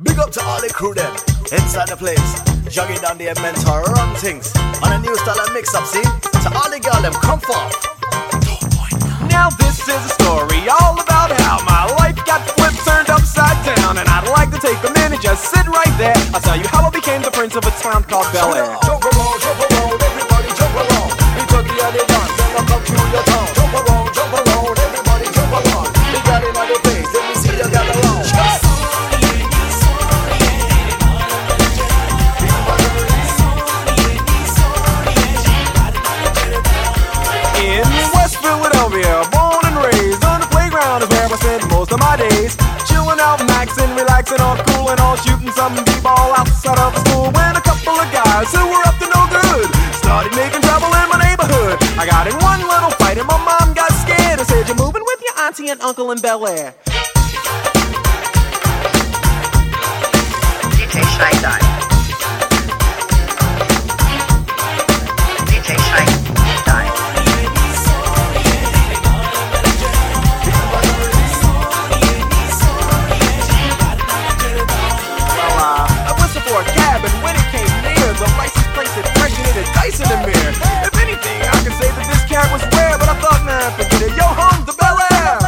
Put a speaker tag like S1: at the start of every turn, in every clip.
S1: Big up to all the crew them inside the place. Jogging down the mentor run things on a new style of mix up, see? To all the girl them come forth.
S2: Now this is a story all about how my life got flipped, turned upside down, and I'd like to take a minute, just sit right there. I'll tell you how I became the prince of a town called Bel Air.
S1: Jump around, jump around, everybody jump around. We took the other
S2: relaxing, all cool and all shooting some b-ball outside of school. When a couple of guys who were up to no good started making trouble in my neighborhood. I got in one little fight and my mom got scared and said, "You're moving with your auntie and uncle in Bel Air." It dice in the mirror. If anything, I could say that this cab was rare, but I thought, man, forget it. Yo, home Bel Air.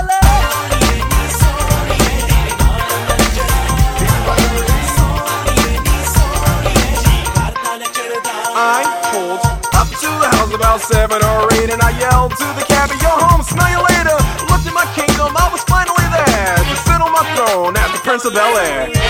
S2: I pulled up to the house about seven or eight, and I yelled to the cabbie, "Yo, home, smell you later." Looked at my kingdom, I was finally there to sit on my throne as the Prince of Bel Air.